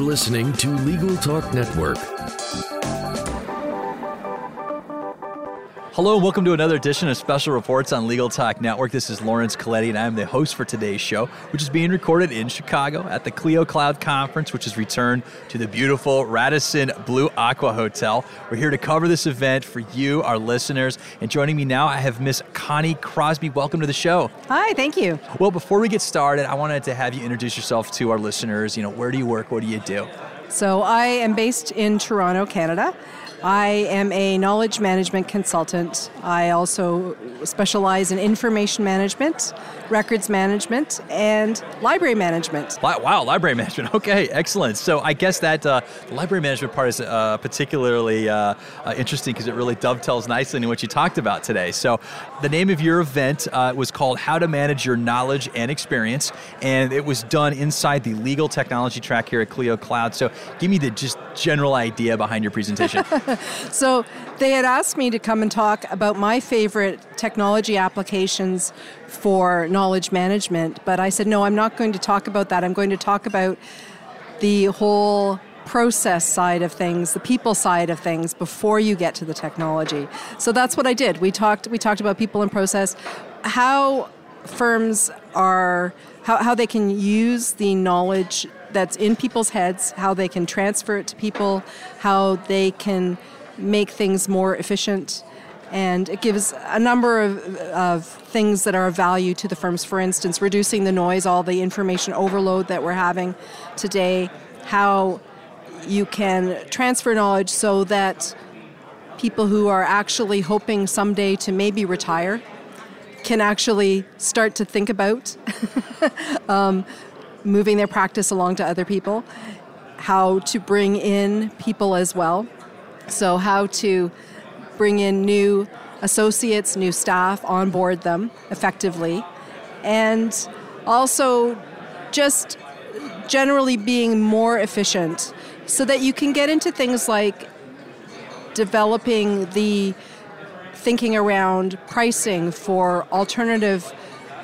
Listening to Legal Talk Network. Hello, and welcome to another edition of Special Reports on Legal Talk Network. This is Laurence Colletti, and I'm the host for today's show, which is being recorded in Chicago at the Clio Cloud Conference, which has returned to the beautiful Radisson Blu Aqua Hotel. We're here to cover this event for you, our listeners. And joining me now, I have Miss Connie Crosby. Welcome to the show. Hi, thank you. Well, before we get started, I wanted to have you introduce yourself to our listeners. You know, where do you work? What do you do? So, I am based in Toronto, Canada. I am a knowledge management consultant. I also specialize in information management, records management, and library management. Wow, library management. Okay, excellent. So I guess that uh, library management part is uh, particularly uh, uh interesting because it really dovetails nicely into what you talked about today. So the name of your event uh, was called How to Manage Your Knowledge and Experience, and it was done inside the legal technology track here at Clio Cloud. So give me the just general idea behind your presentation. so they had asked me to come and talk about my favorite technology applications for knowledge management, but I said, no, I'm not going to talk about that. I'm going to talk about the whole process side of things, the people side of things before you get to the technology. So that's what I did. We talked we talked about people and process, how firms are how, how they can use the knowledge that's in people's heads, how they can transfer it to people, how they can make things more efficient. And it gives a number of, of things that are of value to the firms. For instance, reducing the noise, all the information overload that we're having today, how you can transfer knowledge so that people who are actually hoping someday to maybe retire can actually start to think about um, moving their practice along to other people, how to bring in people as well. So, how to bring in new associates, new staff, onboard them effectively, and also just generally being more efficient so that you can get into things like developing the thinking around pricing for alternative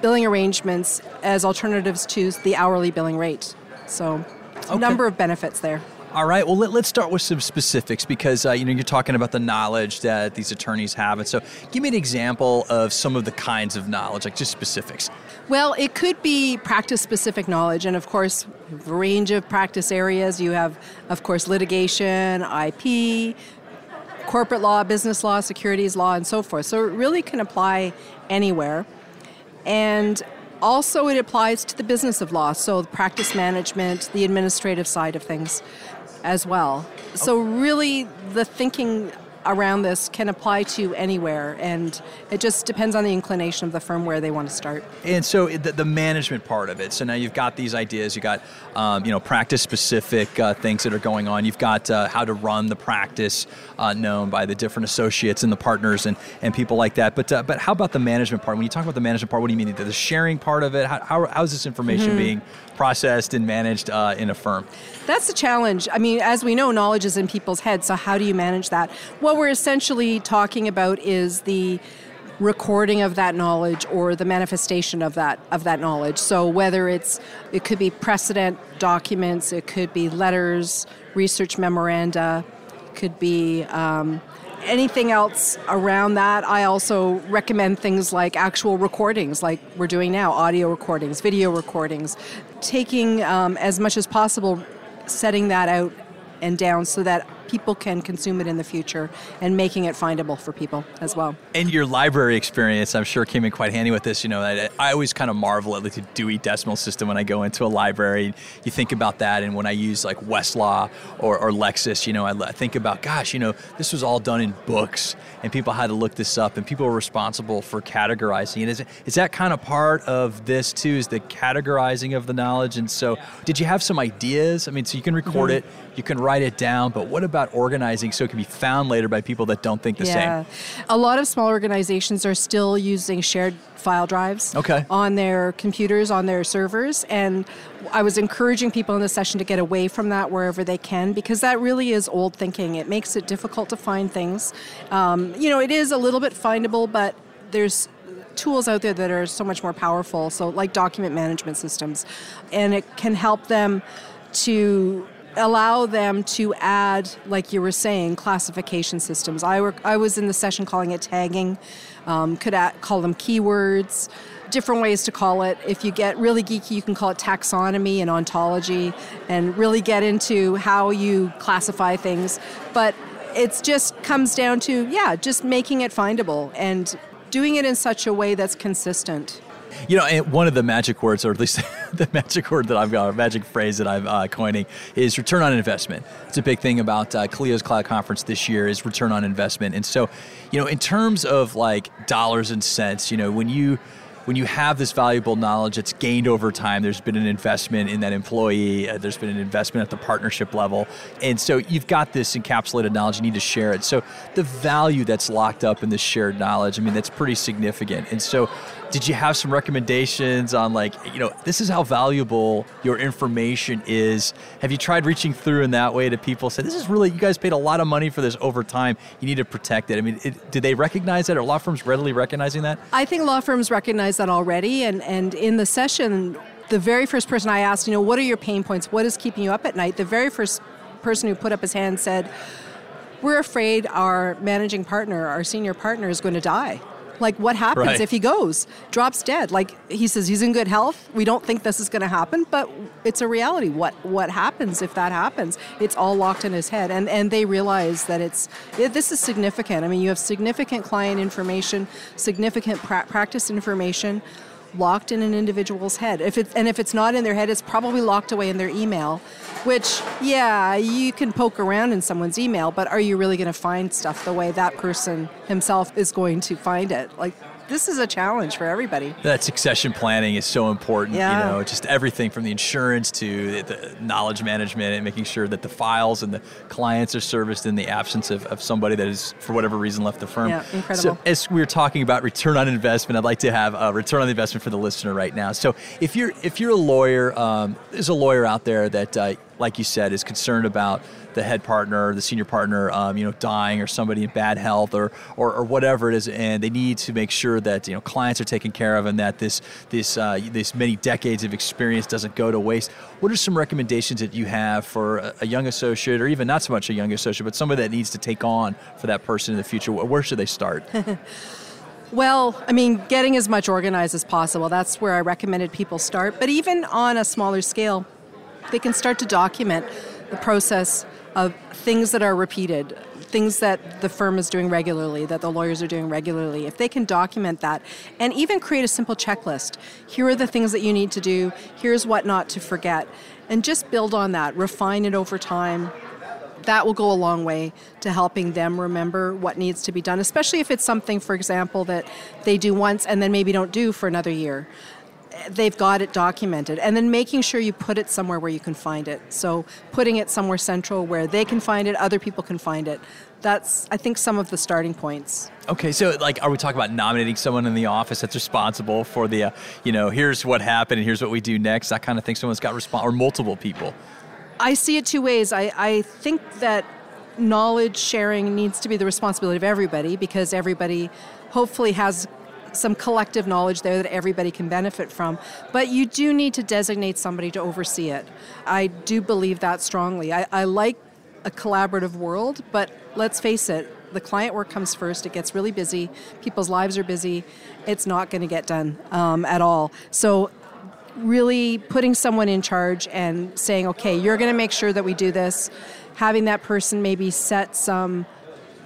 billing arrangements as alternatives to the hourly billing rate. So, okay. a number of benefits there. All right. Well, let, us start with some specifics because uh, you know you're talking about the knowledge that these attorneys have, and so give me an example of some of the kinds of knowledge, like just specifics. Well, it could be practice-specific knowledge, and of course, a range of practice areas. You have, of course, litigation, IP, corporate law, business law, securities law, and so forth. So it really can apply anywhere. And also, it applies to the business of law, so practice management, the administrative side of things as well. So, really, the thinking around this can apply to anywhere, and it just depends on the inclination of the firm where they want to start. And so the, the management part of it. So now you've got these ideas. You got um, you know practice specific uh, things that are going on. You've got uh, how to run the practice uh, known by the different associates and the partners and, and people like that. But uh, but how about the management part? When you talk about the management part, what do you mean? The sharing part of it? How, how, how is this information mm-hmm. being processed and managed uh, in a firm? That's the challenge. I mean, as we know, knowledge is in people's heads. So how do you manage that? What we're essentially talking about is the recording of that knowledge or the manifestation of that of that knowledge. So whether it's it could be precedent documents, it could be letters, research memoranda, could be um, anything else around that, I also recommend things like actual recordings, like we're doing now audio recordings, video recordings, taking um, as much as possible, setting that out and down so that people can consume it in the future and making it findable for people as well. And your library experience, I'm sure, came in quite handy with this. You know, I, I always kind of marvel at the Dewey Decimal System when I go into a library. You think about that, and when I use like Westlaw or, or Lexis, you know, I think about, gosh, you know, this was all done in books, and people had to look this up, and people were responsible for categorizing. And is, is that kind of part of this too? Is the categorizing of the knowledge? And so, did you have some ideas? I mean, so you can record mm-hmm. it, you can write it down, but what about about organizing so it can be found later by people that don't think the yeah. same? A lot of small organizations are still using shared file drives okay. on their computers, on their servers. And I was encouraging people in the session to get away from that wherever they can because that really is old thinking. It makes it difficult to find things. Um, you know, it is a little bit findable, but there's tools out there that are so much more powerful. So, like document management systems, and it can help them to allow them to add, like you were saying, classification systems. I, work, I was in the session calling it tagging, um, could add, call them keywords, different ways to call it. If you get really geeky, you can call it taxonomy and ontology and really get into how you classify things. But it just comes down to, yeah, just making it findable and doing it in such a way that's consistent. You know, and one of the magic words, or at least the magic word that I've got, a magic phrase that I'm uh, coining, is return on investment. It's a big thing about uh, Clio's Cloud Conference this year is return on investment. And so, you know, in terms of like dollars and cents, you know, when you when you have this valuable knowledge that's gained over time, there's been an investment in that employee, uh, there's been an investment at the partnership level. And so you've got this encapsulated knowledge, you need to share it. So the value that's locked up in this shared knowledge, I mean, that's pretty significant. And so did you have some recommendations on like you know this is how valuable your information is have you tried reaching through in that way to people say this is really you guys paid a lot of money for this over time you need to protect it i mean it, do they recognize that are law firms readily recognizing that i think law firms recognize that already and and in the session the very first person i asked you know what are your pain points? What is keeping you up at night? The very first person who put up his hand said we're afraid our managing partner our senior partner is going to die like, what happens right. if he goes, drops dead? Like he says, he's in good health. We don't think this is going to happen, but it's a reality. What what happens if that happens? It's all locked in his head, and and they realize that it's it, this is significant. I mean, you have significant client information, significant pra- practice information locked in an individual's head. If it's, and if it's not in their head, it's probably locked away in their email, which, yeah, you can poke around in someone's email, but are you really going to find stuff the way that person himself is going to find it? Like, this is a challenge for everybody. That succession planning is so important. Yeah. You know, just everything from the insurance to the knowledge management and making sure that the files and the clients are serviced in the absence of, of somebody that is, for whatever reason, left the firm. Yeah, incredible. So, as we are talking about return on investment, I'd like to have a return on investment for the listener right now. So, if you're if you're a lawyer, um, there's a lawyer out there that, uh, like you said, is concerned about the head partner, the senior partner, um, you know, dying or somebody in bad health or, or, or whatever it is, and they need to make sure that you know clients are taken care of and that this this uh, this many decades of experience doesn't go to waste. What are some recommendations that you have for a, a young associate, or even not so much a young associate, but somebody that needs to take on for that person in the future? Where should they start? Well, I mean, getting as much organized as possible. That's where I recommended people start. But even on a smaller scale, they can start to document the process of things that are repeated, things that the firm is doing regularly, that the lawyers are doing regularly, if they can document that and even create a simple checklist. Here are the things that you need to do, here's what not to forget, and just build on that, refine it over time. That will go a long way to helping them remember what needs to be done, especially if it's something, for example, that they do once and then maybe don't do for another year they've got it documented and then making sure you put it somewhere where you can find it. So putting it somewhere central where they can find it other people can find it. That's i think some of the starting points. Okay so like are we talking about nominating someone in the office that's responsible for the uh, you know here's what happened and here's what we do next? That kind of thing someone's got response or multiple people. I see it two ways. I, I think that knowledge sharing needs to be the responsibility of everybody because everybody hopefully has some collective knowledge there that everybody can benefit from. But you do need to designate somebody to oversee it. I do believe that strongly. I, I like a collaborative world, but let's face it, the client work comes first. It gets really busy. People's lives are busy. It's not going to get done um, at all. So, really putting someone in charge and saying, okay, you're going to make sure that we do this, having that person maybe set some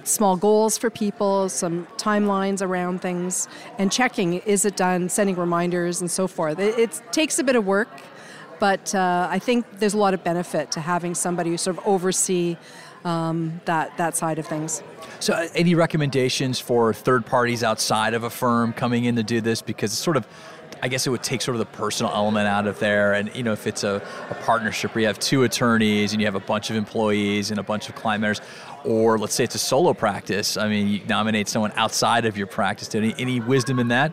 small goals for people, some timelines around things, and checking is it done, sending reminders, and so forth. It, it takes a bit of work, but uh, I think there's a lot of benefit to having somebody who sort of oversee um, that that side of things. So, uh, any recommendations for third parties outside of a firm coming in to do this? Because it's sort of I guess it would take sort of the personal element out of there. And you know, if it's a, a, partnership where you have two attorneys and you have a bunch of employees and a bunch of client or let's say it's a solo practice. I mean, you nominate someone outside of your practice. Any, any wisdom in that?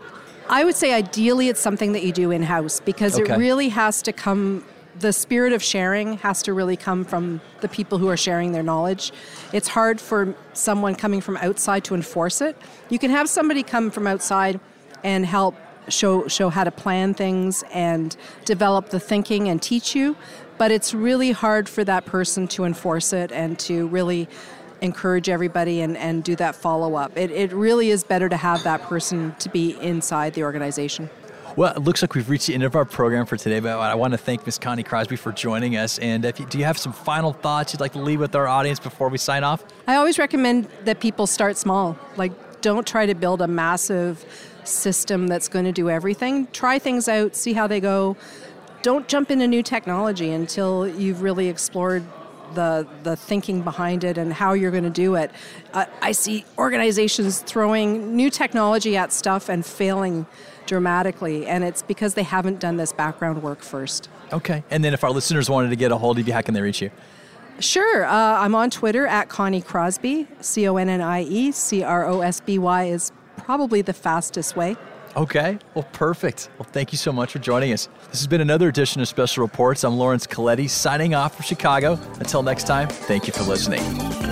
I would say ideally it's something that you do in house because okay. it really has to come the spirit of sharing has to really come from the people who are sharing their knowledge. It's hard for someone coming from outside to enforce it. You can have somebody come from outside and help show show how to plan things and develop the thinking and teach you, but it's really hard for that person to enforce it and to really encourage everybody and, and do that follow up. It, it really is better to have that person to be inside the organization. Well, it looks like we've reached the end of our program for today, but I want to thank Ms. Connie Crosby for joining us. And if you, do you have some final thoughts you'd like to leave with our audience before we sign off? I always recommend that people start small. Like, don't try to build a massive system that's going to do everything. Try things out, see how they go. Don't jump into new technology until you've really explored the the thinking behind it and how you're going to do it. Uh, I see organizations throwing new technology at stuff and failing dramatically, and it's because they haven't done this background work first. Okay. And then if our listeners wanted to get a hold of you, how can they reach you? Sure. Uh, I'm on Twitter at Connie Crosby. C O N N I E C R O S B Y is probably the fastest way. Okay. Well, perfect. Well, thank you so much for joining us. This has been another edition of Special Reports. I'm Laurence Colletti signing off from Chicago. Until next time, thank you for listening.